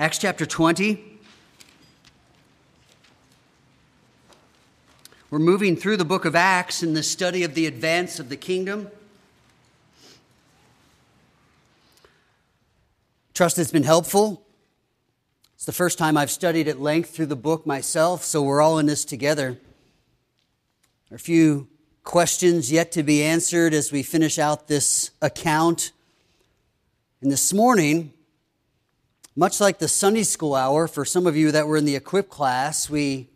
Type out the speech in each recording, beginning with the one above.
Acts chapter 20. We're moving through the book of Acts in the study of the advance of the kingdom. Trust it's been helpful. It's the first time I've studied at length through the book myself, so we're all in this together. There are a few questions yet to be answered as we finish out this account. And this morning, much like the Sunday school hour, for some of you that were in the equip class, we,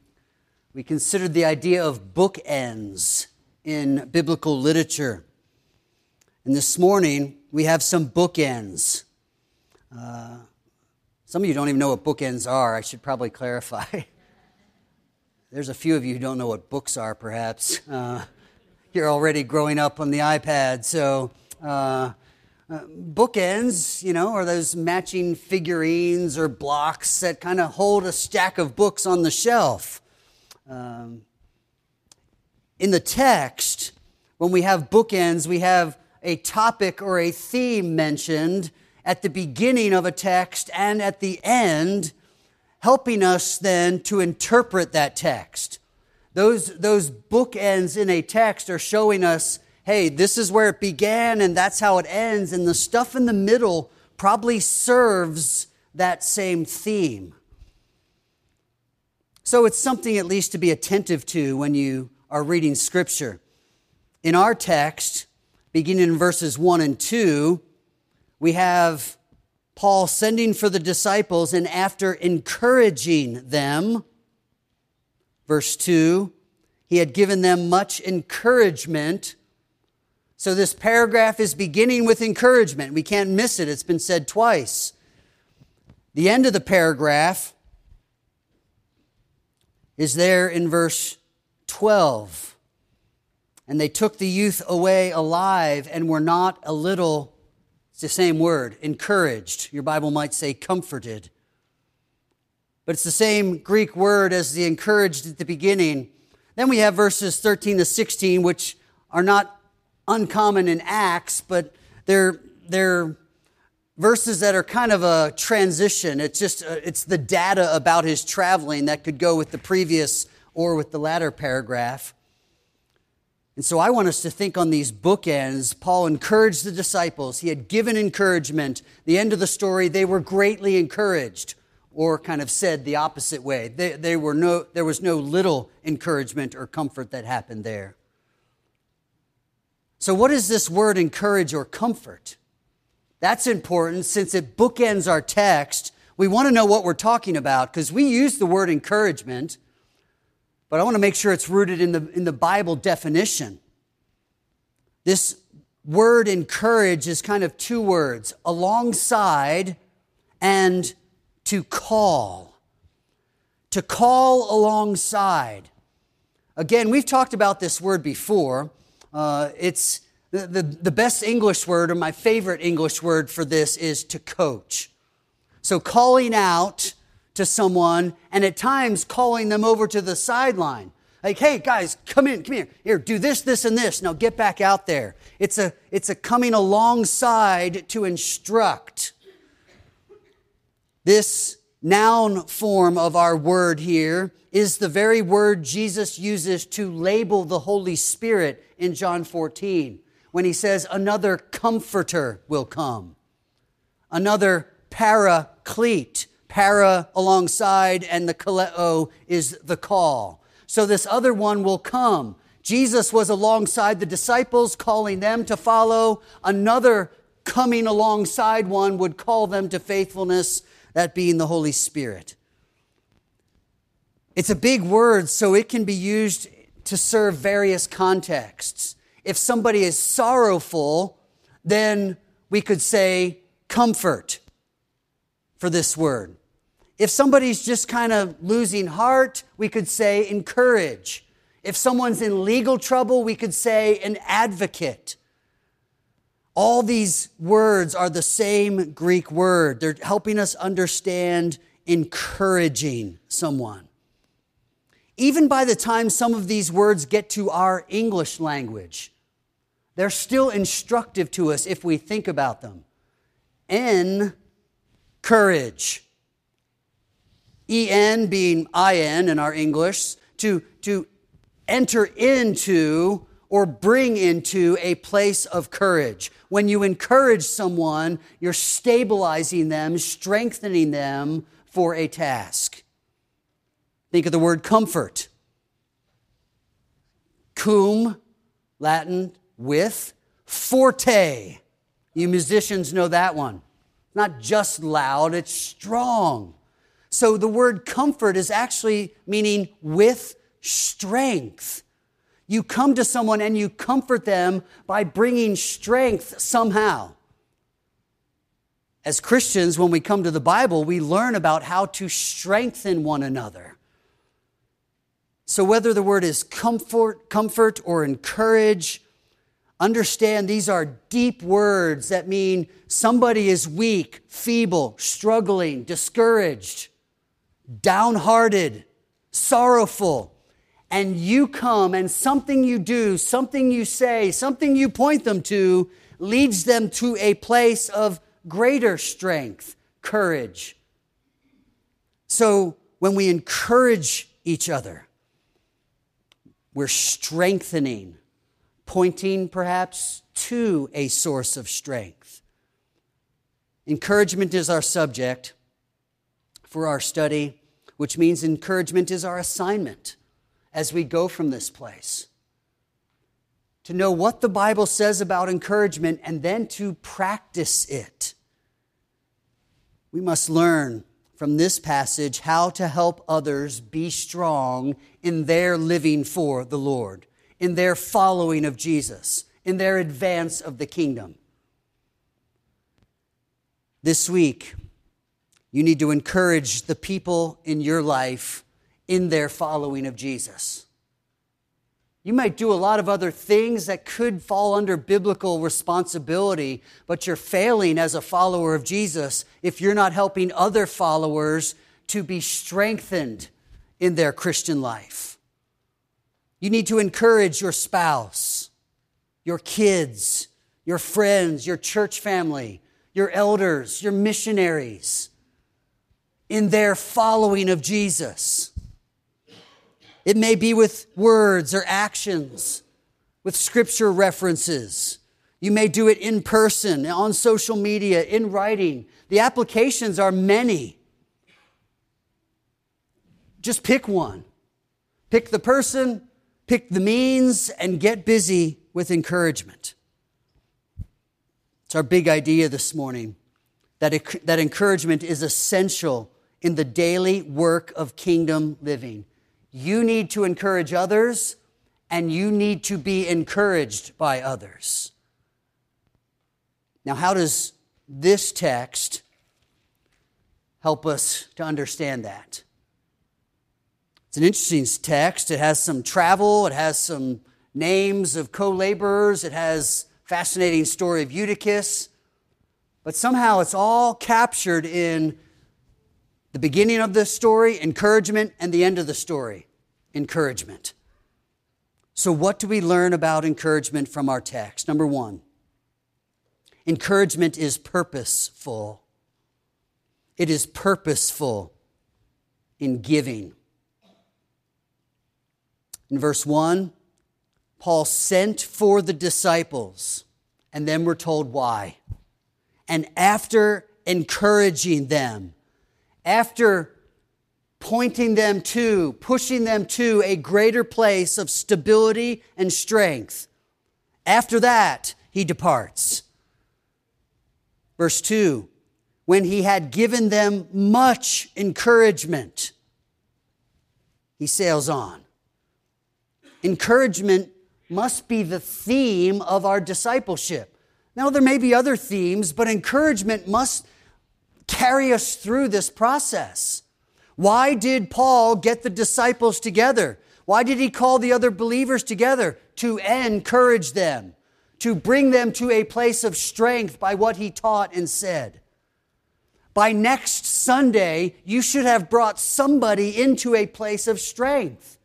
we considered the idea of bookends in biblical literature. And this morning, we have some bookends. Uh, some of you don't even know what bookends are. I should probably clarify. There's a few of you who don't know what books are, perhaps. Uh, you're already growing up on the iPad, so uh, bookends, you know, are those matching figurines or blocks that kind of hold a stack of books on the shelf. Um, in the text, when we have bookends, we have a topic or a theme mentioned at the beginning of a text and at the end, helping us then to interpret that text. Those, those bookends in a text are showing us hey, this is where it began and that's how it ends. And the stuff in the middle probably serves that same theme. So it's something at least to be attentive to when you are reading Scripture. In our text, beginning in verses 1 and 2, we have Paul sending for the disciples, and after encouraging them, verse 2, he had given them much encouragement so this paragraph is beginning with encouragement. We can't miss it, it's been said twice. The end of the paragraph is there in verse 12. And they took the youth away alive and were not a little, it's the same word, encouraged. Your Bible might say comforted. But it's the same Greek word as the encouraged at the beginning. Then we have verses 13 to 16, which are not uncommon in Acts, but they're, they're verses that are kind of a transition. It's just, uh, it's the data about his traveling that could go with the previous or with the latter paragraph. And so I want us to think on these bookends. Paul encouraged the disciples. He had given encouragement. The end of the story, they were greatly encouraged, or kind of said the opposite way. They, they were no, there was no little encouragement or comfort that happened there. So, what is this word encourage or comfort? That's important since it bookends our text. We want to know what we're talking about because we use the word encouragement, but I want to make sure it's rooted in the, in the Bible definition. This word encourage is kind of two words alongside and to call. To call alongside. Again, we've talked about this word before. Uh, it's the, the, the best English word, or my favorite English word for this, is to coach. So calling out to someone and at times calling them over to the sideline. Like, hey guys, come in, come here. Here, do this, this, and this. Now get back out there. It's a, it's a coming alongside to instruct. This noun form of our word here is the very word Jesus uses to label the Holy Spirit in John 14 when he says, Another comforter will come, another paraclete. Para alongside, and the kaleo is the call. So this other one will come. Jesus was alongside the disciples, calling them to follow. Another coming alongside one would call them to faithfulness, that being the Holy Spirit. It's a big word, so it can be used to serve various contexts. If somebody is sorrowful, then we could say comfort for this word. If somebody's just kind of losing heart, we could say encourage. If someone's in legal trouble, we could say an advocate. All these words are the same Greek word. They're helping us understand encouraging someone even by the time some of these words get to our English language, they're still instructive to us if we think about them. N, courage. en being in in our English, to, to enter into or bring into a place of courage. When you encourage someone, you're stabilizing them, strengthening them for a task. Think of the word comfort. Cum, Latin, with, forte. You musicians know that one. Not just loud, it's strong. So the word comfort is actually meaning with strength. You come to someone and you comfort them by bringing strength somehow. As Christians, when we come to the Bible, we learn about how to strengthen one another. So whether the word is comfort, comfort or encourage, understand these are deep words that mean somebody is weak, feeble, struggling, discouraged, downhearted, sorrowful and you come and something you do, something you say, something you point them to leads them to a place of greater strength, courage. So when we encourage each other, we're strengthening, pointing perhaps to a source of strength. Encouragement is our subject for our study, which means encouragement is our assignment as we go from this place. To know what the Bible says about encouragement and then to practice it. We must learn from this passage how to help others be strong in their living for the Lord, in their following of Jesus, in their advance of the kingdom. This week, you need to encourage the people in your life in their following of Jesus. You might do a lot of other things that could fall under biblical responsibility, but you're failing as a follower of Jesus if you're not helping other followers to be strengthened in their Christian life. You need to encourage your spouse, your kids, your friends, your church family, your elders, your missionaries in their following of Jesus. It may be with words or actions, with scripture references. You may do it in person, on social media, in writing. The applications are many. Just pick one. Pick the person, pick the means, and get busy with encouragement. It's our big idea this morning that, that encouragement is essential in the daily work of kingdom living. You need to encourage others, and you need to be encouraged by others. Now, how does this text help us to understand that? It's an interesting text. It has some travel, it has some names of co laborers, it has fascinating story of Eutychus, but somehow it's all captured in the beginning of the story, encouragement, and the end of the story, encouragement. So, what do we learn about encouragement from our text? Number one, encouragement is purposeful. It is purposeful in giving. In verse 1, Paul sent for the disciples, and then we're told why. And after encouraging them, after pointing them to, pushing them to a greater place of stability and strength, after that, he departs. Verse 2 When he had given them much encouragement, he sails on. Encouragement must be the theme of our discipleship. Now, there may be other themes, but encouragement must carry us through this process. Why did Paul get the disciples together? Why did he call the other believers together? To encourage them, to bring them to a place of strength by what he taught and said. By next Sunday, you should have brought somebody into a place of strength.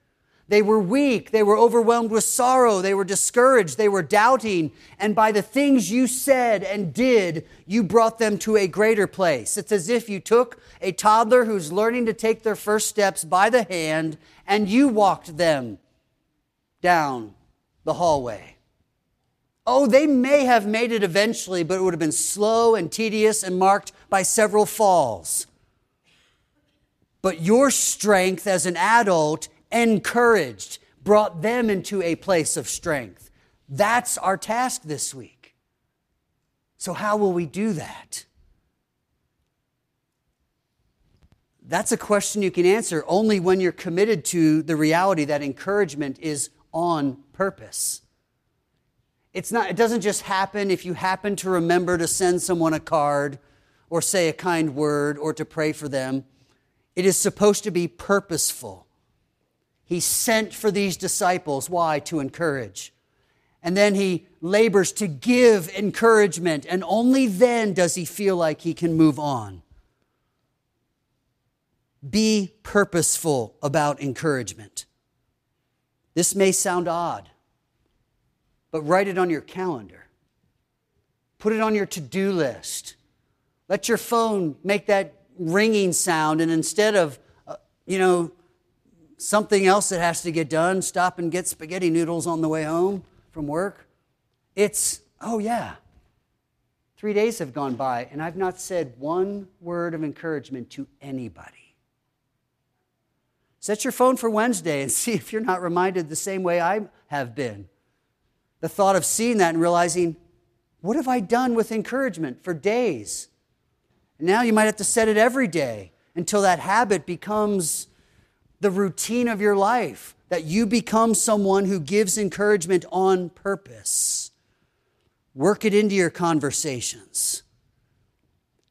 They were weak. They were overwhelmed with sorrow. They were discouraged. They were doubting. And by the things you said and did, you brought them to a greater place. It's as if you took a toddler who's learning to take their first steps by the hand and you walked them down the hallway. Oh, they may have made it eventually, but it would have been slow and tedious and marked by several falls. But your strength as an adult encouraged, brought them into a place of strength. That's our task this week. So, how will we do that? That's a question you can answer only when you're committed to the reality that encouragement is on purpose. It's not, it doesn't just happen if you happen to remember to send someone a card or say a kind word or to pray for them. It is supposed to be purposeful. He sent for these disciples. Why? To encourage. And then he labors to give encouragement, and only then does he feel like he can move on. Be purposeful about encouragement. This may sound odd, but write it on your calendar. Put it on your to do list. Let your phone make that ringing sound, and instead of, uh, you know, something else that has to get done, stop and get spaghetti noodles on the way home from work. It's, oh yeah, three days have gone by and I've not said one word of encouragement to anybody. Set your phone for Wednesday and see if you're not reminded the same way I have been. The thought of seeing that and realizing, what have I done with encouragement for days? And now you might have to set it every day until that habit becomes the routine of your life, that you become someone who gives encouragement on purpose. Work it into your conversations.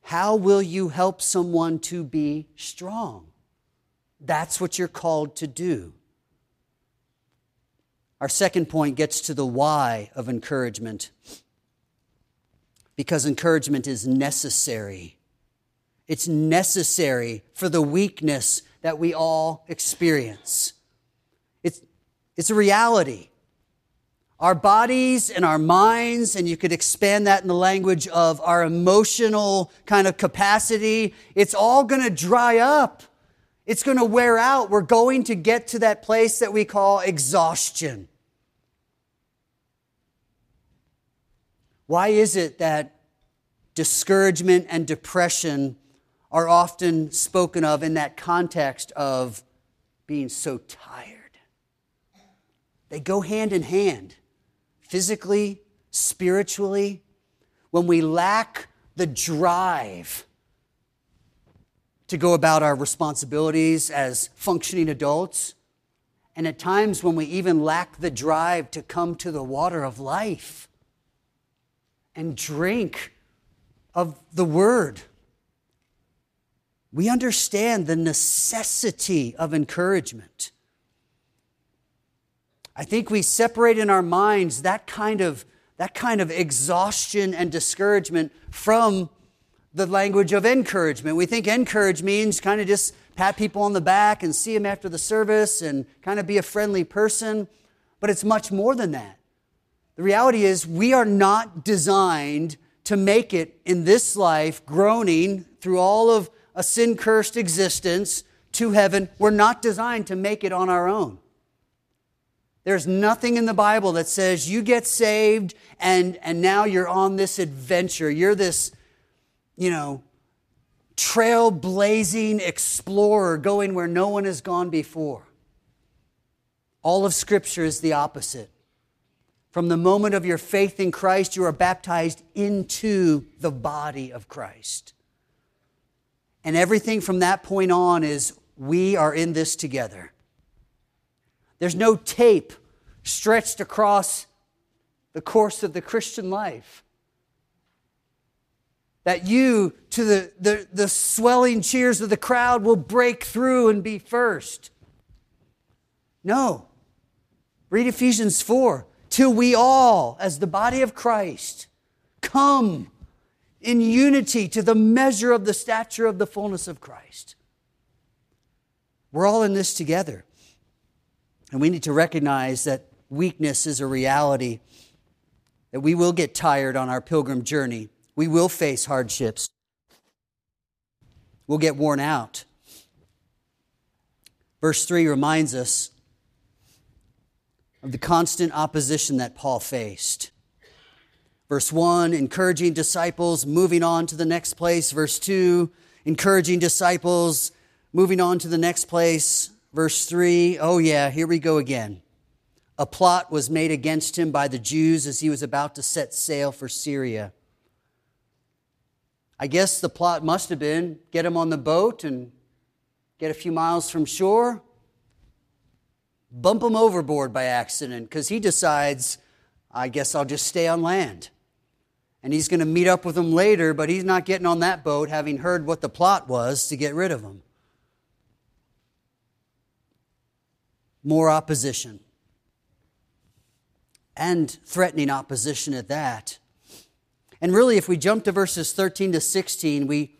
How will you help someone to be strong? That's what you're called to do. Our second point gets to the why of encouragement. Because encouragement is necessary. It's necessary for the weakness that we all experience. It's, it's a reality. Our bodies and our minds, and you could expand that in the language of our emotional kind of capacity, it's all going to dry up. It's going to wear out. We're going to get to that place that we call exhaustion. Why is it that discouragement and depression are often spoken of in that context of being so tired. They go hand in hand, physically, spiritually. When we lack the drive to go about our responsibilities as functioning adults, and at times when we even lack the drive to come to the water of life and drink of the word we understand the necessity of encouragement. I think we separate in our minds that kind of, that kind of exhaustion and discouragement from the language of encouragement. We think encourage means kind of just pat people on the back and see them after the service and kind of be a friendly person, but it's much more than that. The reality is, we are not designed to make it in this life groaning through all of a sin cursed existence to heaven. We're not designed to make it on our own. There's nothing in the Bible that says you get saved and, and now you're on this adventure. You're this, you know, trailblazing explorer going where no one has gone before. All of Scripture is the opposite. From the moment of your faith in Christ, you are baptized into the body of Christ. And everything from that point on is we are in this together. There's no tape stretched across the course of the Christian life. That you, to the, the, the swelling cheers of the crowd, will break through and be first. No. Read Ephesians 4. Till we all, as the body of Christ, come in unity to the measure of the stature of the fullness of Christ. We're all in this together. And we need to recognize that weakness is a reality, that we will get tired on our pilgrim journey. We will face hardships. We'll get worn out. Verse 3 reminds us of the constant opposition that Paul faced. Verse 1, encouraging disciples, moving on to the next place. Verse 2, encouraging disciples, moving on to the next place. Verse 3, oh yeah, here we go again. A plot was made against him by the Jews as he was about to set sail for Syria. I guess the plot must have been get him on the boat and get a few miles from shore, bump him overboard by accident because he decides, I guess I'll just stay on land. And he's going to meet up with him later, but he's not getting on that boat having heard what the plot was to get rid of him. More opposition. And threatening opposition at that. And really, if we jump to verses 13 to 16, we,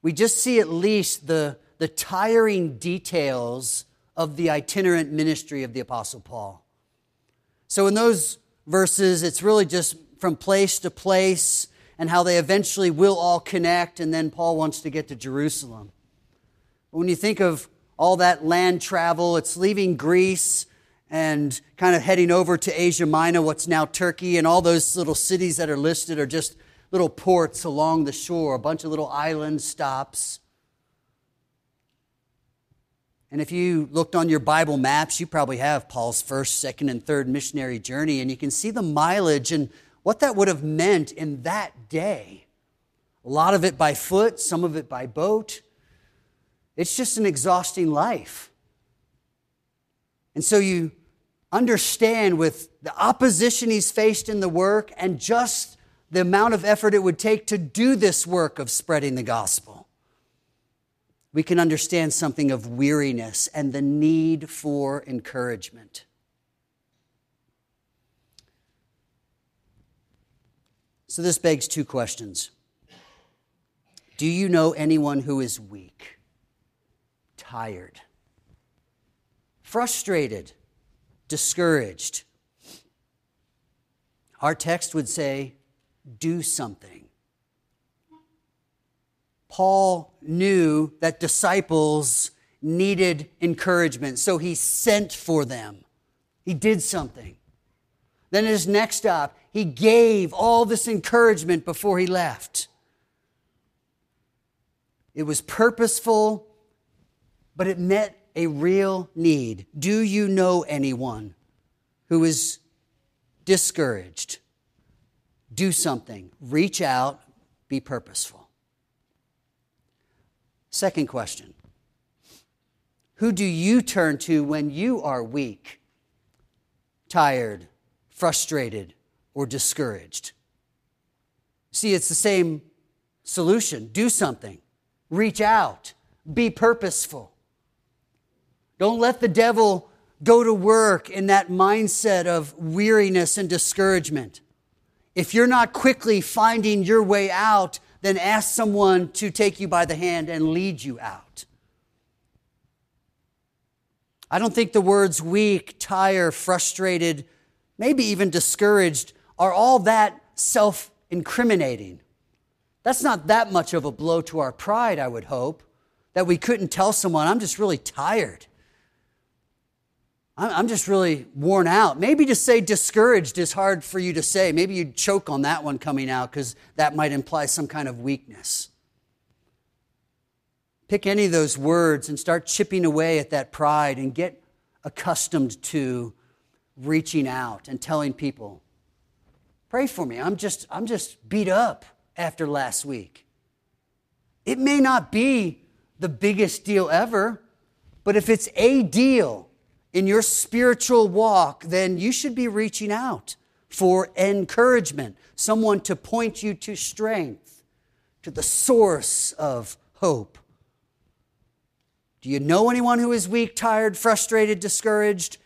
we just see at least the, the tiring details of the itinerant ministry of the Apostle Paul. So, in those verses, it's really just from place to place and how they eventually will all connect, and then Paul wants to get to Jerusalem. When you think of all that land travel, it's leaving Greece and kind of heading over to Asia Minor, what's now Turkey, and all those little cities that are listed are just little ports along the shore, a bunch of little island stops. And if you looked on your Bible maps, you probably have Paul's first, second, and third missionary journey, and you can see the mileage and what that would have meant in that day. A lot of it by foot, some of it by boat. It's just an exhausting life. And so you understand with the opposition he's faced in the work and just the amount of effort it would take to do this work of spreading the gospel we can understand something of weariness and the need for encouragement. So, this begs two questions Do you know anyone who is weak, tired, frustrated, discouraged? Our text would say, Do something. Paul knew that disciples needed encouragement, so he sent for them. He did something. Then his next stop, he gave all this encouragement before he left. It was purposeful, but it met a real need. Do you know anyone who is discouraged? Do something. Reach out, be purposeful. Second question Who do you turn to when you are weak, tired, frustrated, or discouraged? See, it's the same solution. Do something, reach out, be purposeful. Don't let the devil go to work in that mindset of weariness and discouragement. If you're not quickly finding your way out, then ask someone to take you by the hand and lead you out. I don't think the words weak, tired, frustrated, maybe even discouraged are all that self incriminating. That's not that much of a blow to our pride, I would hope, that we couldn't tell someone, I'm just really tired. I'm just really worn out. Maybe to say discouraged is hard for you to say. Maybe you'd choke on that one coming out because that might imply some kind of weakness. Pick any of those words and start chipping away at that pride and get accustomed to reaching out and telling people, pray for me. I'm just, I'm just beat up after last week. It may not be the biggest deal ever, but if it's a deal, in your spiritual walk, then you should be reaching out for encouragement, someone to point you to strength, to the source of hope. Do you know anyone who is weak, tired, frustrated, discouraged?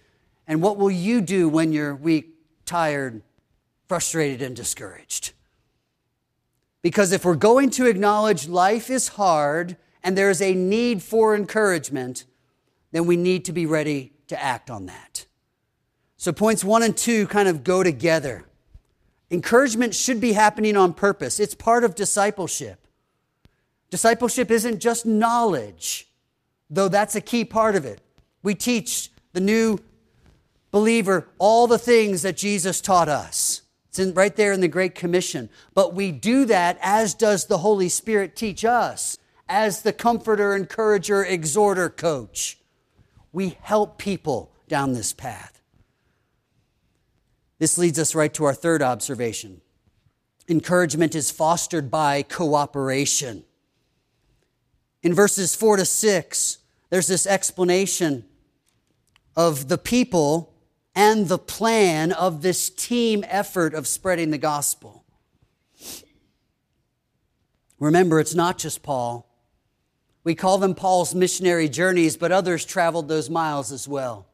And what will you do when you're weak, tired, frustrated, and discouraged? Because if we're going to acknowledge life is hard and there is a need for encouragement, then we need to be ready to act on that. So, points one and two kind of go together. Encouragement should be happening on purpose, it's part of discipleship. Discipleship isn't just knowledge, though that's a key part of it. We teach the new believer all the things that Jesus taught us. It's in, right there in the Great Commission. But we do that as does the Holy Spirit teach us, as the comforter, encourager, exhorter, coach. We help people down this path. This leads us right to our third observation. Encouragement is fostered by cooperation. In verses 4 to 6, there's this explanation of the people and the plan of this team effort of spreading the gospel. Remember, it's not just Paul. We call them Paul's missionary journeys, but others traveled those miles as well.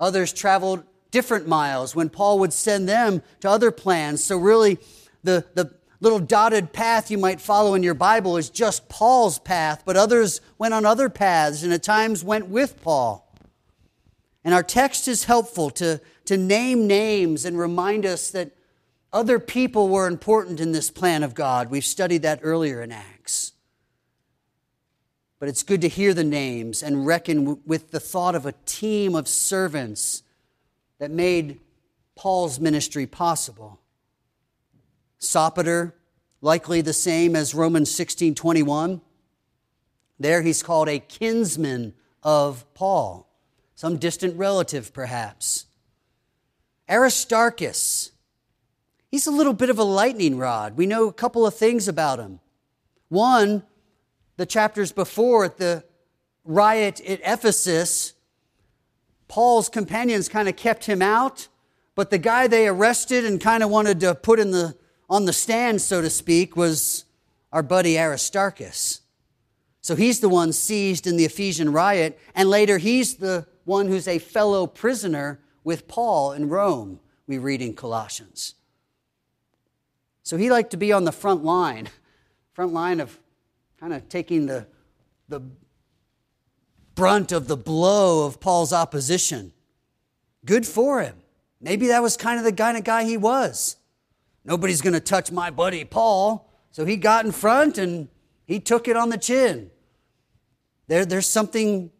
Others traveled different miles when Paul would send them to other plans. So, really, the, the little dotted path you might follow in your Bible is just Paul's path, but others went on other paths and at times went with Paul. And our text is helpful to, to name names and remind us that other people were important in this plan of God. We've studied that earlier in Acts. But it's good to hear the names and reckon with the thought of a team of servants that made Paul's ministry possible. Sopater, likely the same as Romans 16:21. There he's called a kinsman of Paul some distant relative perhaps. Aristarchus, he's a little bit of a lightning rod. We know a couple of things about him. One, the chapters before at the riot at Ephesus, Paul's companions kind of kept him out, but the guy they arrested and kind of wanted to put in the on the stand, so to speak, was our buddy Aristarchus. So he's the one seized in the Ephesian riot, and later he's the one who's a fellow prisoner with Paul in Rome, we read in Colossians. So he liked to be on the front line, front line of kind of taking the, the brunt of the blow of Paul's opposition. Good for him. Maybe that was kind of the kind of guy he was. Nobody's going to touch my buddy Paul. So he got in front and he took it on the chin. There, there's something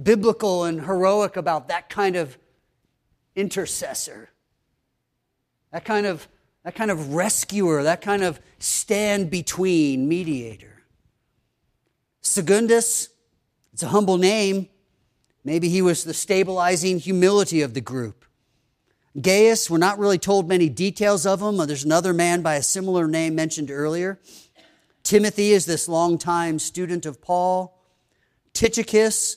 biblical and heroic about that kind of intercessor, that kind of, that kind of rescuer, that kind of stand between mediator. Secundus, it's a humble name. Maybe he was the stabilizing humility of the group. Gaius, we're not really told many details of him. There's another man by a similar name mentioned earlier. Timothy is this longtime student of Paul. Tychicus,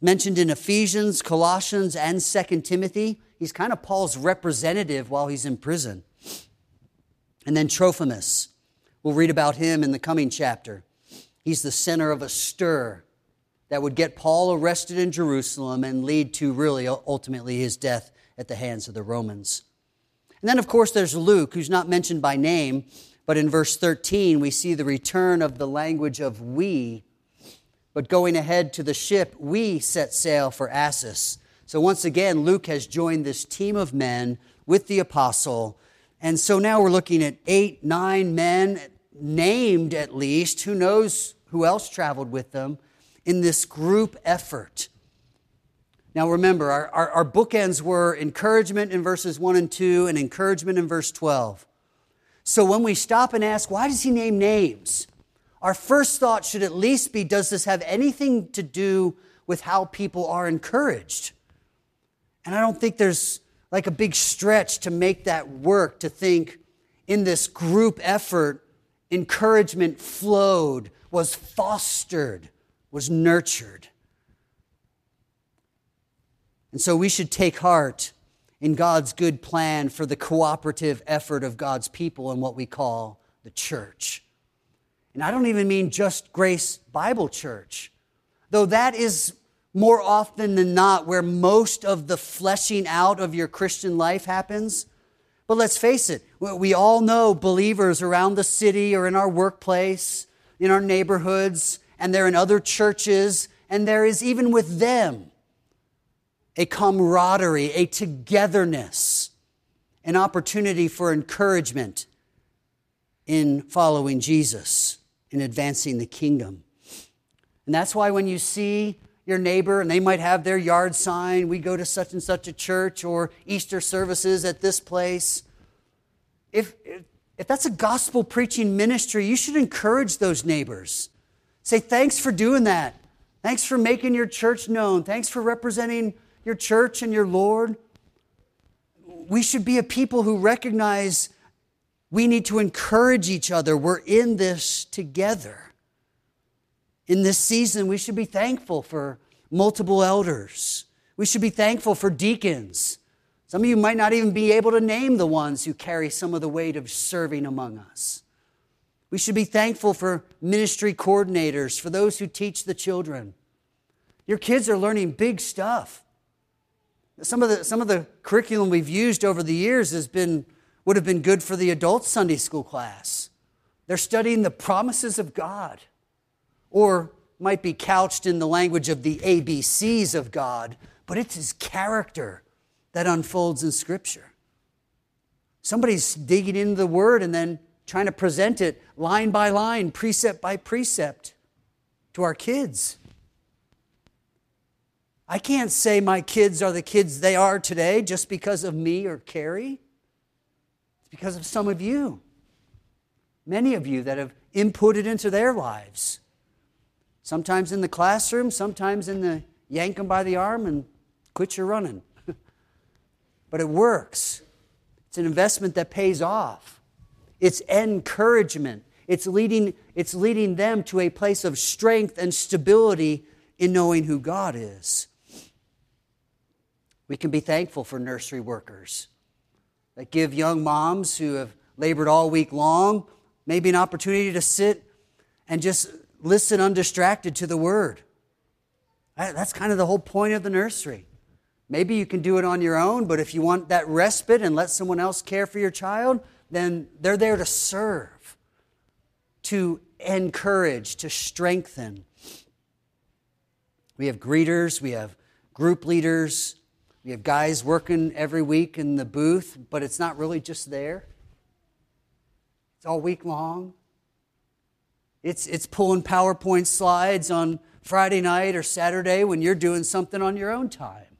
mentioned in Ephesians, Colossians, and 2 Timothy. He's kind of Paul's representative while he's in prison. And then Trophimus. We'll read about him in the coming chapter. He's the center of a stir that would get Paul arrested in Jerusalem and lead to really ultimately his death at the hands of the Romans. And then, of course, there's Luke, who's not mentioned by name, but in verse 13, we see the return of the language of we but going ahead to the ship, we set sail for Assos. So once again, Luke has joined this team of men with the apostle. And so now we're looking at eight, nine men, named at least. Who knows who else traveled with them in this group effort? Now remember, our, our, our, bookends were encouragement in verses 1 and 2 and encouragement in verse 12. So when we stop and ask, why does he name names? Our first thought should at least be does this have anything to do with how people are encouraged? And I don't think there's like a big stretch to make that work to think in this group effort, encouragement flowed, was fostered, was nurtured. And so we should take heart in God's good plan for the cooperative effort of God's people in what we call the church. And I don't even mean just Grace Bible Church, though that is more often than not where most of the fleshing out of your Christian life happens. But let's face it, we all know believers around the city or in our workplace, in our neighborhoods, and they're in other churches, and there is even with them a camaraderie, a togetherness, an opportunity for encouragement in following Jesus, in advancing the kingdom. And that's why when you see your neighbor and they might have their yard sign, we go to such and such a church or Easter services at this place. If, if that's a gospel preaching ministry, you should encourage those neighbors. Say, thanks for doing that. Thanks for making your church known. Thanks for representing your church and your Lord. We should be a people who recognize we need to encourage each other. We're in this together. In this season, we should be thankful for multiple elders. We should be thankful for deacons. Some of you might not even be able to name the ones who carry some of the weight of serving among us. We should be thankful for ministry coordinators, for those who teach the children. Your kids are learning big stuff. Some of the, some of the curriculum we've used over the years has been, would have been good for the adult Sunday school class. They're studying the promises of God, or might be couched in the language of the ABCs of God, but it's His character that unfolds in Scripture. Somebody's digging into the Word and then trying to present it line by line, precept by precept to our kids. I can't say my kids are the kids they are today just because of me or Carrie. It's because of some of you, many of you that have inputted into their lives. Sometimes in the classroom, sometimes in the yank them by the arm and quit your running. but it works. It's an investment that pays off. It's encouragement. It's leading, it's leading them to a place of strength and stability in knowing who God is. We can be thankful for nursery workers that give young moms who have labored all week long maybe an opportunity to sit and just listen undistracted to the word. That's kind of the whole point of the nursery. Maybe you can do it on your own, but if you want that respite and let someone else care for your child, then they're there to serve, to encourage, to strengthen. We have greeters, we have group leaders, we have guys working every week in the booth, but it's not really just there. It's all week long. It's, it's pulling PowerPoint slides on Friday night or Saturday when you're doing something on your own time.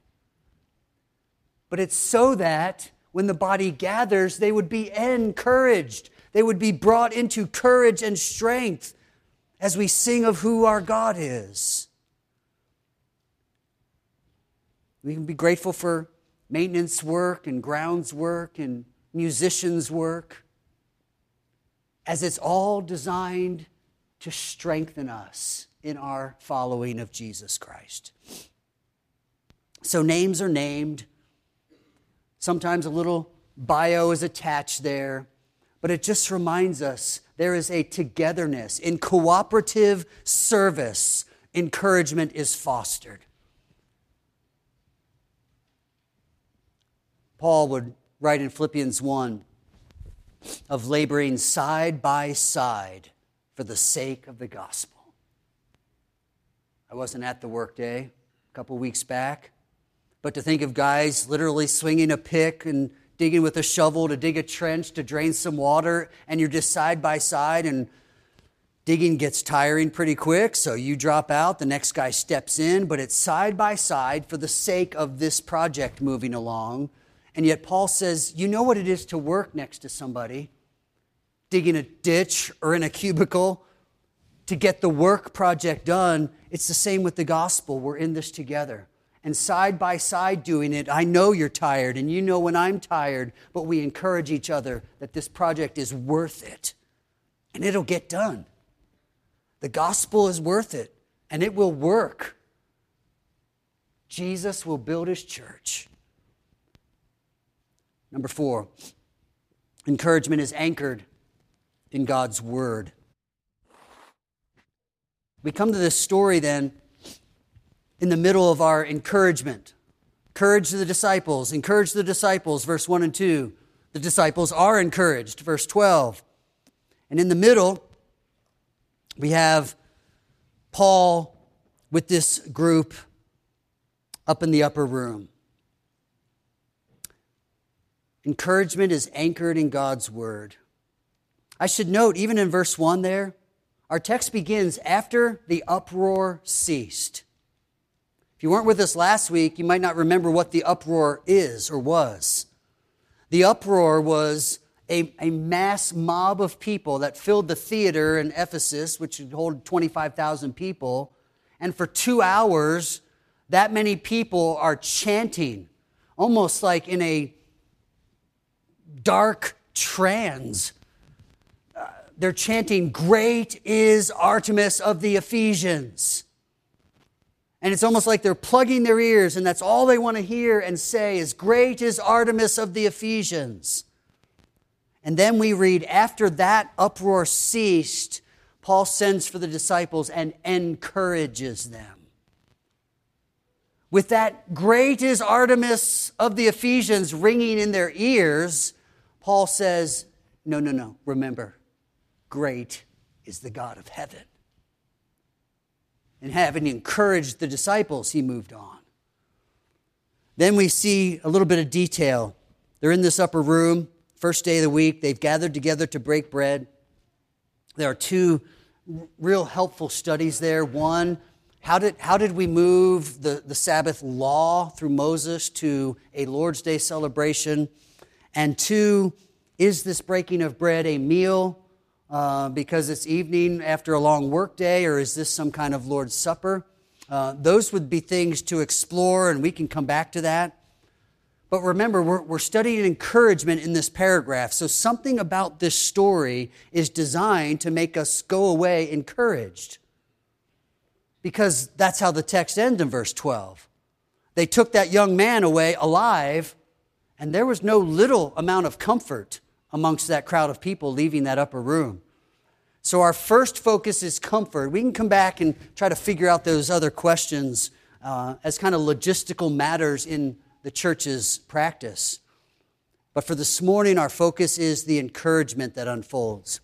But it's so that when the body gathers, they would be encouraged. They would be brought into courage and strength as we sing of who our God is. We can be grateful for maintenance work and grounds work and musicians' work, as it's all designed to strengthen us in our following of Jesus Christ. So, names are named. Sometimes a little bio is attached there, but it just reminds us there is a togetherness. In cooperative service, encouragement is fostered. Paul would write in Philippians 1 of laboring side by side for the sake of the gospel. I wasn't at the workday a couple weeks back, but to think of guys literally swinging a pick and digging with a shovel to dig a trench to drain some water, and you're just side by side, and digging gets tiring pretty quick, so you drop out, the next guy steps in, but it's side by side for the sake of this project moving along and yet, Paul says, You know what it is to work next to somebody, digging a ditch or in a cubicle to get the work project done. It's the same with the gospel. We're in this together. And side by side doing it, I know you're tired, and you know when I'm tired, but we encourage each other that this project is worth it, and it'll get done. The gospel is worth it, and it will work. Jesus will build his church. Number four, encouragement is anchored in God's word. We come to this story then in the middle of our encouragement. Encourage the disciples, encourage the disciples, verse 1 and 2. The disciples are encouraged, verse 12. And in the middle, we have Paul with this group up in the upper room. Encouragement is anchored in God's word. I should note, even in verse 1 there, our text begins after the uproar ceased. If you weren't with us last week, you might not remember what the uproar is or was. The uproar was a, a mass mob of people that filled the theater in Ephesus, which would hold 25,000 people. And for two hours, that many people are chanting, almost like in a dark trans. Uh, they're chanting, Great is Artemis of the Ephesians. And it's almost like they're plugging their ears, and that's all they want to hear and say is, Great is Artemis of the Ephesians. And then we read, after that uproar ceased, Paul sends for the disciples and encourages them. With that great is Artemis of the Ephesians ringing in their ears, Paul says, No, no, no, remember, great is the God of heaven. And having encouraged the disciples, he moved on. Then we see a little bit of detail. They're in this upper room, first day of the week. They've gathered together to break bread. There are two real helpful studies there. One, how did, how did we move the, the Sabbath law through Moses to a Lord's Day celebration? And two, is this breaking of bread a meal uh, because it's evening after a long workday, or is this some kind of Lord's Supper? Uh, those would be things to explore, and we can come back to that. But remember, we're, we're studying encouragement in this paragraph, so something about this story is designed to make us go away encouraged because that's how the text ends in verse 12. They took that young man away alive, and there was no little amount of comfort amongst that crowd of people leaving that upper room. So, our first focus is comfort. We can come back and try to figure out those other questions uh, as kind of logistical matters in the church's practice. But for this morning, our focus is the encouragement that unfolds.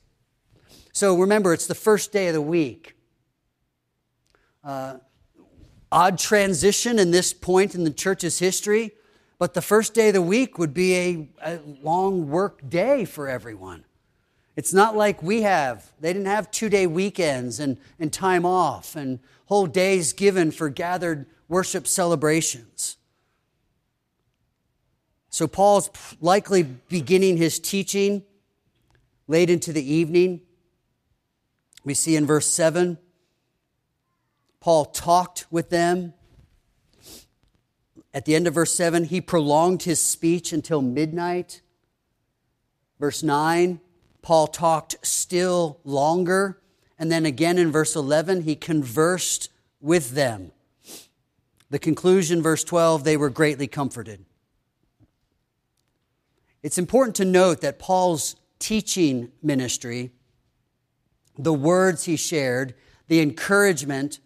So, remember, it's the first day of the week uh, odd transition in this point in the church's history, but the first day of the week would be a, a long work day for everyone. It's not like we have. They didn't have two day weekends and, and time off and whole days given for gathered worship celebrations. So Paul's likely beginning his teaching late into the evening. We see in verse 7 Paul talked with them. At the end of verse 7, he prolonged his speech until midnight. Verse 9, Paul talked still longer. And then again in verse 11, he conversed with them. The conclusion, verse 12, they were greatly comforted. It's important to note that Paul's teaching ministry, the words he shared, the encouragement,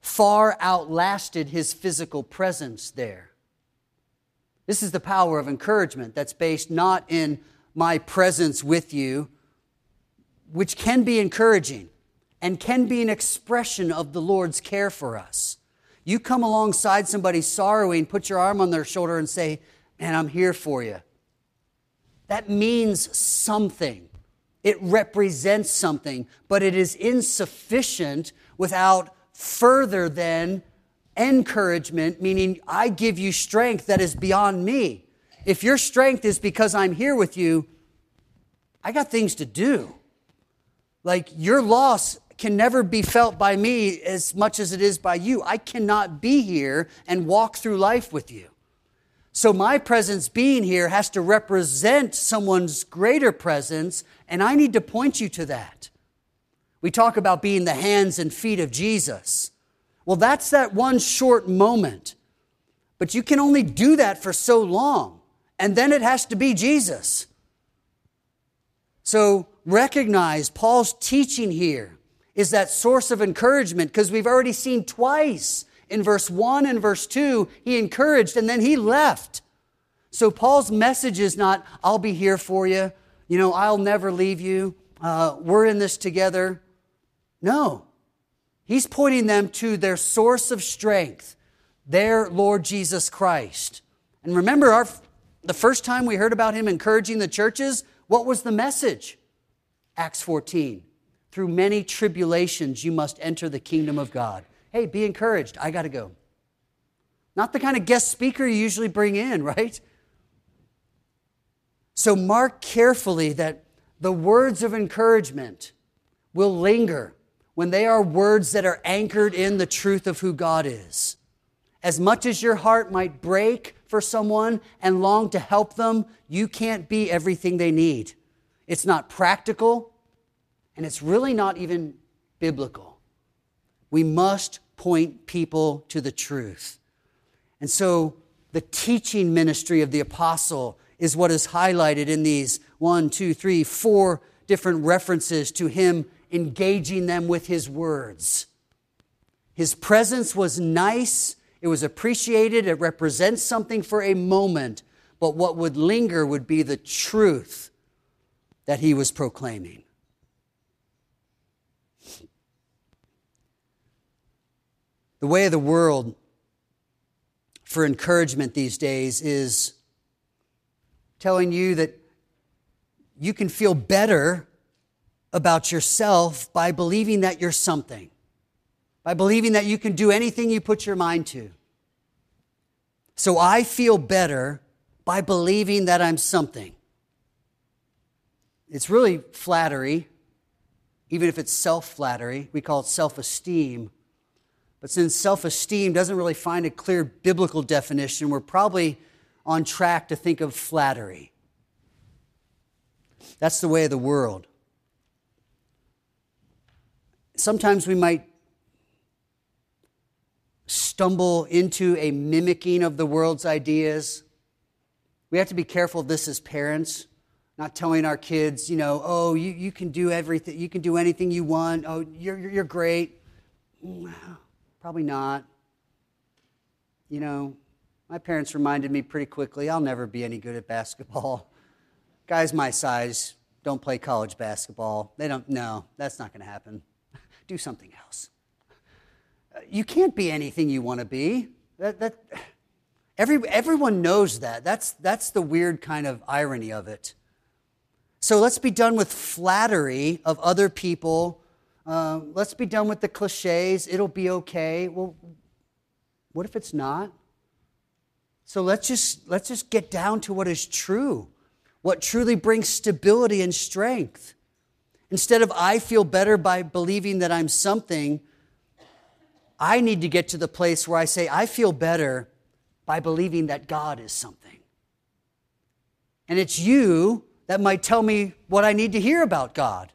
far outlasted his physical presence there. This is the power of encouragement that's based not in my presence with you, which can be encouraging and can be an expression of the Lord's care for us. You come alongside somebody sorrowing, put your arm on their shoulder and say, Man, I'm here for you. That means something. It represents something, but it is insufficient without further than encouragement, meaning I give you strength that is beyond me. If your strength is because I'm here with you, I got things to do. Like your loss can never be felt by me as much as it is by you. I cannot be here and walk through life with you. So my presence being here has to represent someone's greater presence, and I need to point you to that. We talk about being the hands and feet of Jesus. Well, that's that one short moment. But you can only do that for so long. And then it has to be Jesus. So recognize Paul's teaching here is that source of encouragement because we've already seen twice in verse 1 and verse 2, he encouraged and then he left. So Paul's message is not, I'll be here for you. You know, I'll never leave you. Uh, we're in this together. No. He's pointing them to their source of strength, their Lord Jesus Christ. And remember, our, the first time we heard about him encouraging the churches, what was the message? Acts 14. Through many tribulations, you must enter the kingdom of God. Hey, be encouraged. I got to go. Not the kind of guest speaker you usually bring in, right? So mark carefully that the words of encouragement will linger when they are words that are anchored in the truth of who God is. As much as your heart might break for someone and long to help them, you can't be everything they need. It's not practical, and it's really not even biblical. We must point people to the truth. And so the teaching ministry of the apostle is what is highlighted in these one, two, three, four different references to him engaging them with his words. His presence was nice, it was appreciated, it represents something for a moment, but what would linger would be the truth that he was proclaiming. The way of the world for encouragement these days is telling you that you can feel better about yourself by believing that you're something, by believing that you can do anything you put your mind to. So I feel better by believing that I'm something. It's really flattery, even if it's self flattery. We call it self esteem. But since self esteem doesn't really find a clear biblical definition, we're probably on track to think of flattery. That's the way of the world sometimes we might stumble into a mimicking of the world's ideas. We have to be careful of this as parents, not telling our kids, you know, oh, you, you can do everything, you can do anything you want, oh, you're, you're great. Probably not. You know, my parents reminded me pretty quickly I'll never be any good at basketball. Guys my size don't play college basketball. They don't, no, that's not going to happen do something else. You can't be anything you want to be. That, that, every, everyone knows that. That's, that's the weird kind of irony of it. So let's be done with flattery of other people. Uh, let's be done with the cliches. It'll be okay. Well, what if it's not? So let's just, let's just get down to what is true, what truly brings stability and strength. Instead of I feel better by believing that I'm something, I need to get to the place where I say, I feel better by believing that God is something. And it's you that might tell me what I need to hear about God.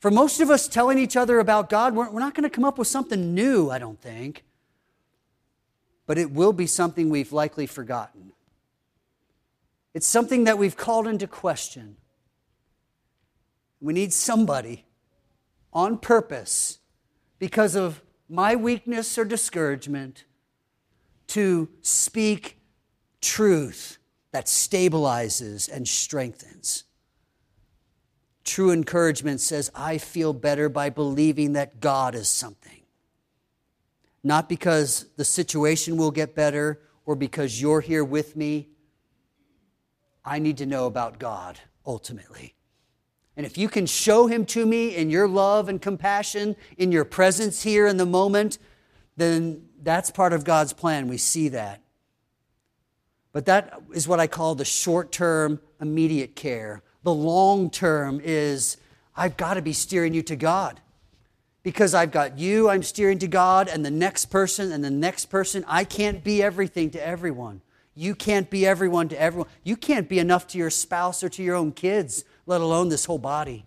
For most of us telling each other about God, we're, not going to come up with something new, I don't think. But it will be something we've likely forgotten. It's something that we've called into question. We need somebody on purpose because of my weakness or discouragement to speak truth that stabilizes and strengthens. True encouragement says, I feel better by believing that God is something. Not because the situation will get better or because you're here with me. I need to know about God ultimately. And if you can show him to me in your love and compassion, in your presence here in the moment, then that's part of God's plan. We see that. But that is what I call the short term, immediate care. The long term is I've got to be steering you to God. Because I've got you, I'm steering to God, and the next person, and the next person. I can't be everything to everyone. You can't be everyone to everyone. You can't be enough to your spouse or to your own kids let alone this whole body.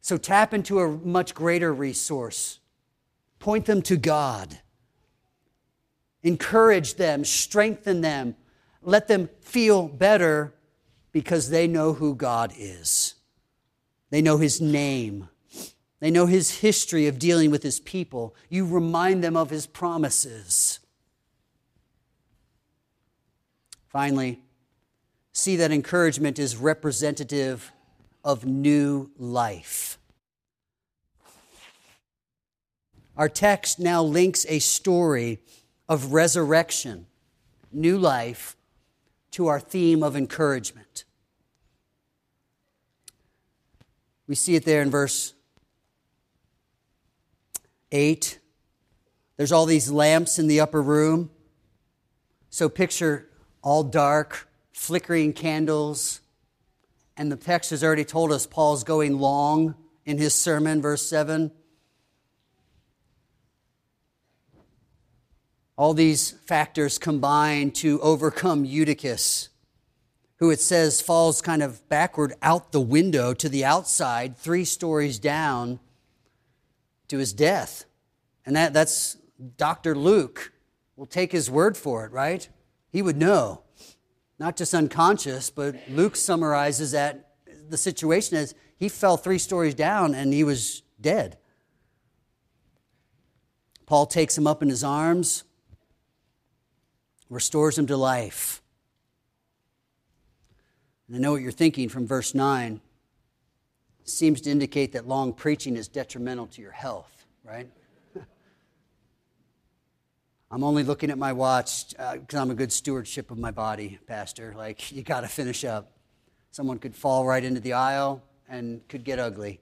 So tap into a much greater resource. Point them to God. Encourage them, strengthen them, let them feel better because they know who God is. They know His name. They know His history of dealing with His people. You remind them of His promises. Finally, see that encouragement is representative of new life. our text now links a story of resurrection, new life, to our theme of encouragement. We see it there in verse 8. There's all these lamps in the upper room. So picture all dark, flickering candles. And the text has already told us Paul's going long in his sermon, verse 7. All these factors combine to overcome Eutychus, who it says falls kind of backward out the window to the outside, three stories down to his death. And that, that's Dr. Luke will take his word for it, right? He would know. Not just unconscious, but Luke summarizes that the situation as he fell three stories down and he was dead. Paul takes him up in his arms, restores him to life. And I know what you're thinking from verse 9. It seems to indicate that long preaching is detrimental to your health, right? I'm only looking at my watch because uh, I'm a good stewardship of my body, Pastor. Like, you got to finish up. Someone could fall right into the aisle and could get ugly.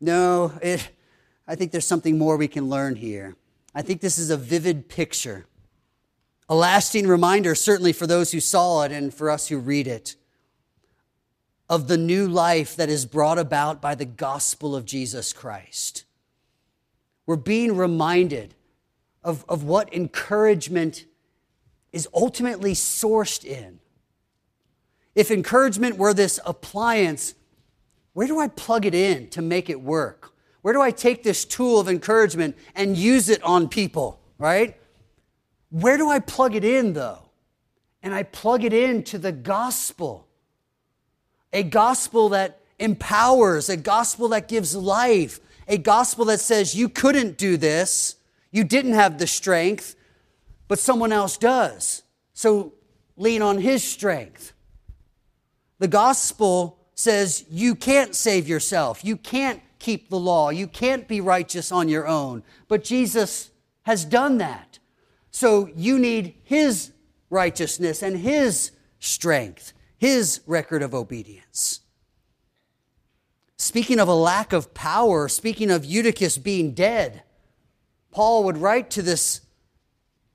No, it, I think there's something more we can learn here. I think this is a vivid picture a lasting reminder, certainly for those who saw it and for us who read it, of the new life that is brought about by the gospel of Jesus Christ. We're being reminded of, of what encouragement is ultimately sourced in. If encouragement were this appliance, where do I plug it in to make it work? Where do I take this tool of encouragement and use it on people, right? Where do I plug it in, though? And I plug it into the gospel. A gospel that empowers, a gospel that gives life, a gospel that says you couldn't do this, you didn't have the strength, but someone else does. So lean on his strength. The gospel says you can't save yourself, you can't keep the law, you can't be righteous on your own, but Jesus has done that. So you need His righteousness and His strength, His record of obedience. Speaking of a lack of power, speaking of Eutychus being dead, Paul would write to this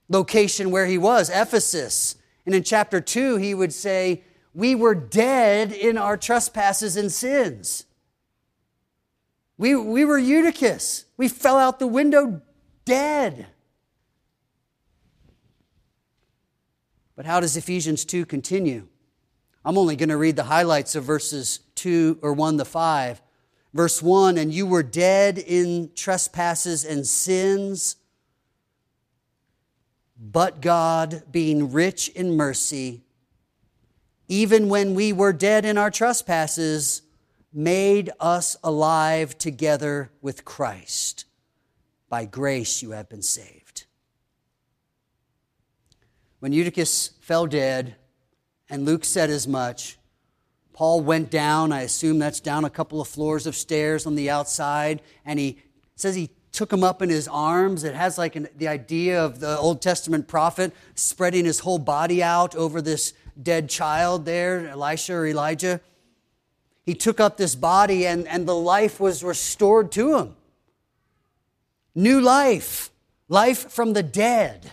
location where he was, Ephesus. And in chapter 2, he would say, We were dead in our trespasses and sins. We, we were Eutychus. We fell out the window dead. But how does Ephesians 2 continue? I'm only going to read the highlights of verses 2 or 1 to 5. Verse 1 And you were dead in trespasses and sins, but God, being rich in mercy, even when we were dead in our trespasses, made us alive together with Christ. By grace you have been saved. When Eutychus fell dead, and Luke said as much, Paul went down. I assume that's down a couple of floors of stairs on the outside, and he says he took him up in his arms. It has like an, the idea of the Old Testament prophet spreading his whole body out over this dead child there, Elisha or Elijah. He took up this body, and, and the life was restored to him. New life, life from the dead.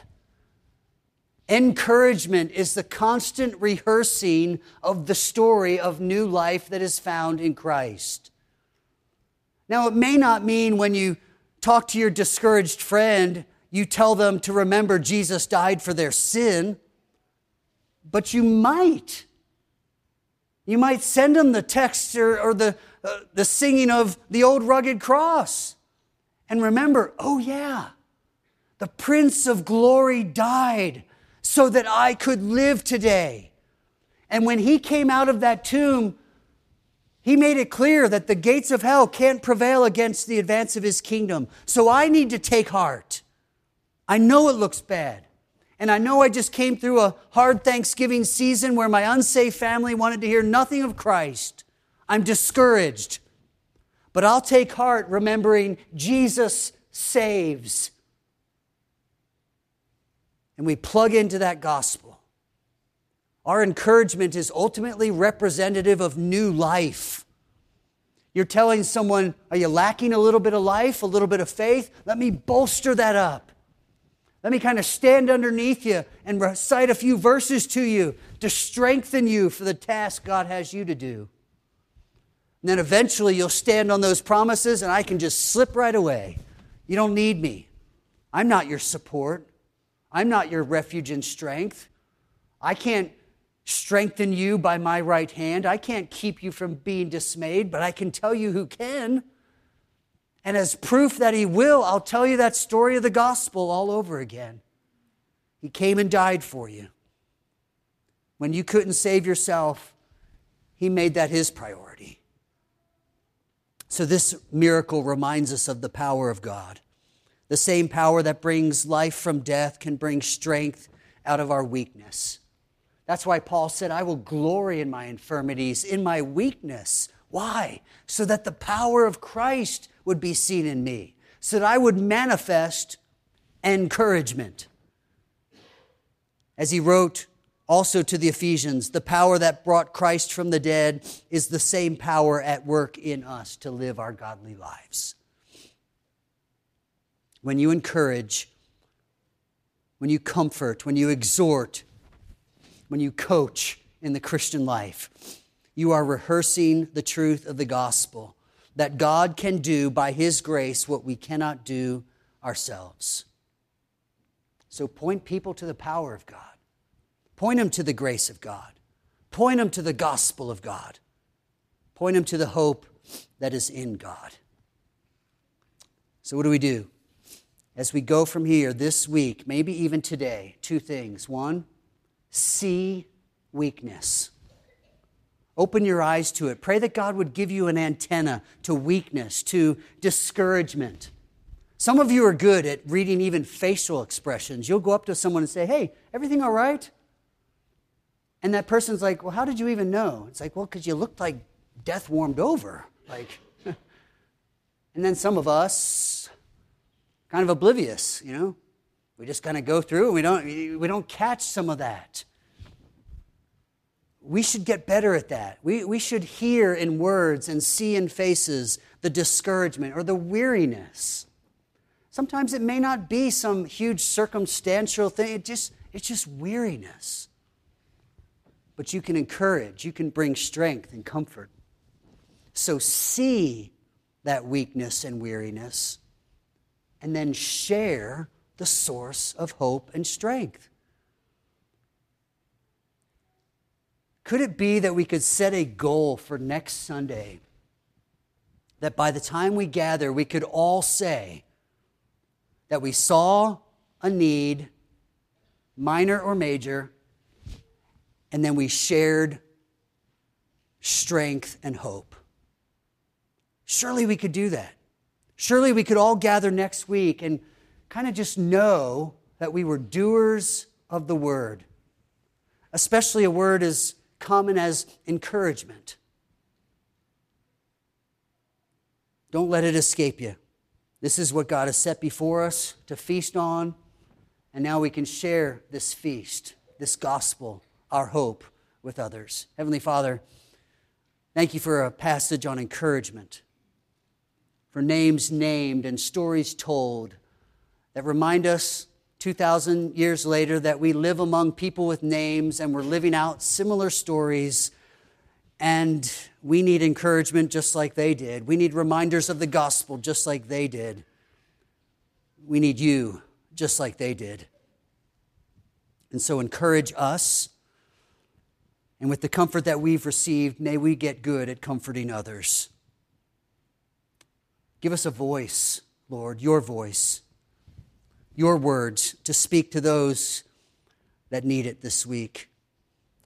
Encouragement is the constant rehearsing of the story of new life that is found in Christ. Now, it may not mean when you talk to your discouraged friend, you tell them to remember Jesus died for their sin, but you might. You might send them the text or, or the, uh, the singing of the old rugged cross. And remember, oh, yeah, the Prince of Glory died so that I could live today. And when he came out of that tomb, he made it clear that the gates of hell can't prevail against the advance of his kingdom. So I need to take heart. I know it looks bad. And I know I just came through a hard Thanksgiving season where my unsafe family wanted to hear nothing of Christ. I'm discouraged. But I'll take heart remembering Jesus saves. And we plug into that gospel. Our encouragement is ultimately representative of new life. You're telling someone, Are you lacking a little bit of life, a little bit of faith? Let me bolster that up. Let me kind of stand underneath you and recite a few verses to you to strengthen you for the task God has you to do. And then eventually you'll stand on those promises and I can just slip right away. You don't need me. I'm not your support. I'm not your refuge and strength. I can't strengthen you by my right hand. I can't keep you from being dismayed, but I can tell you who can. And as proof that He will, I'll tell you that story of the gospel all over again. He came and died for you. When you couldn't save yourself, He made that His priority. So, this miracle reminds us of the power of God. The same power that brings life from death can bring strength out of our weakness. That's why Paul said, I will glory in my infirmities, in my weakness. Why? So that the power of Christ would be seen in me, so that I would manifest encouragement. As he wrote also to the Ephesians, the power that brought Christ from the dead is the same power at work in us to live our godly lives. When you encourage, when you comfort, when you exhort, when you coach in the Christian life. You are rehearsing the truth of the gospel that God can do by His grace what we cannot do ourselves. So point people to the power of God, point them to the grace of God, point them to the gospel of God, point them to the hope that is in God. So, what do we do? As we go from here this week, maybe even today, two things. One, see weakness. Open your eyes to it. Pray that God would give you an antenna to weakness, to discouragement. Some of you are good at reading even facial expressions. You'll go up to someone and say, Hey, everything all right? And that person's like, Well, how did you even know? It's like, Well, because you looked like death warmed over. Like, and then some of us, kind of oblivious, you know, we just kind of go through and we don't, we don't catch some of that. We should get better at that. We, we should hear in words and see in faces the discouragement or the weariness. Sometimes it may not be some huge circumstantial thing, it just, it's just weariness. But you can encourage, you can bring strength and comfort. So see that weakness and weariness and then share the source of hope and strength. Could it be that we could set a goal for next Sunday that by the time we gather, we could all say that we saw a need, minor or major, and then we shared strength and hope? Surely we could do that. Surely we could all gather next week and kind of just know that we were doers of the word, especially a word as common as encouragement. Don't let it escape you. This is what God has set before us to feast on, and now we can share this feast, this gospel, our hope with others. Heavenly Father, thank you for a passage on encouragement, for names named and stories told that remind us 2,000 years later that we live among people with names and we're living out similar stories. And we need encouragement just like they did. We need reminders of the gospel just like they did. We need you just like they did. And so encourage us. And with the comfort that we've received, may we get good at comforting others. Give us a voice, Lord, your voice your words to speak to those that need it this week.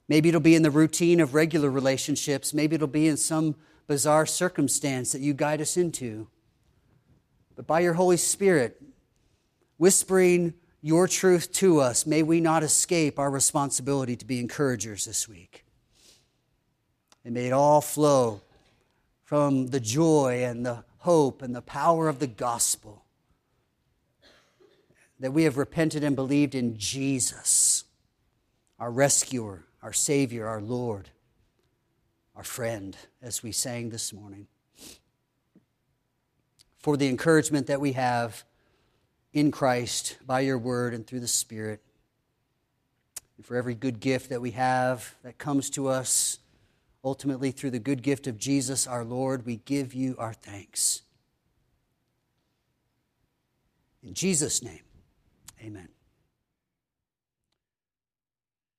Maybe it'll be in the routine of regular relationships. Maybe it'll be in some bizarre circumstance that you guide us into. But by your Holy Spirit, whispering your truth to us, may we not escape our responsibility to be encouragers this week. And may it all flow from the joy and the hope and the power of the gospel. That we have repented and believed in Jesus, our rescuer, our Savior, our Lord, our friend, as we sang this morning. For the encouragement that we have in Christ by your word and through the Spirit. And for every good gift that we have that comes to us ultimately through the good gift of Jesus our Lord, we give you our thanks. In Jesus' name, amen.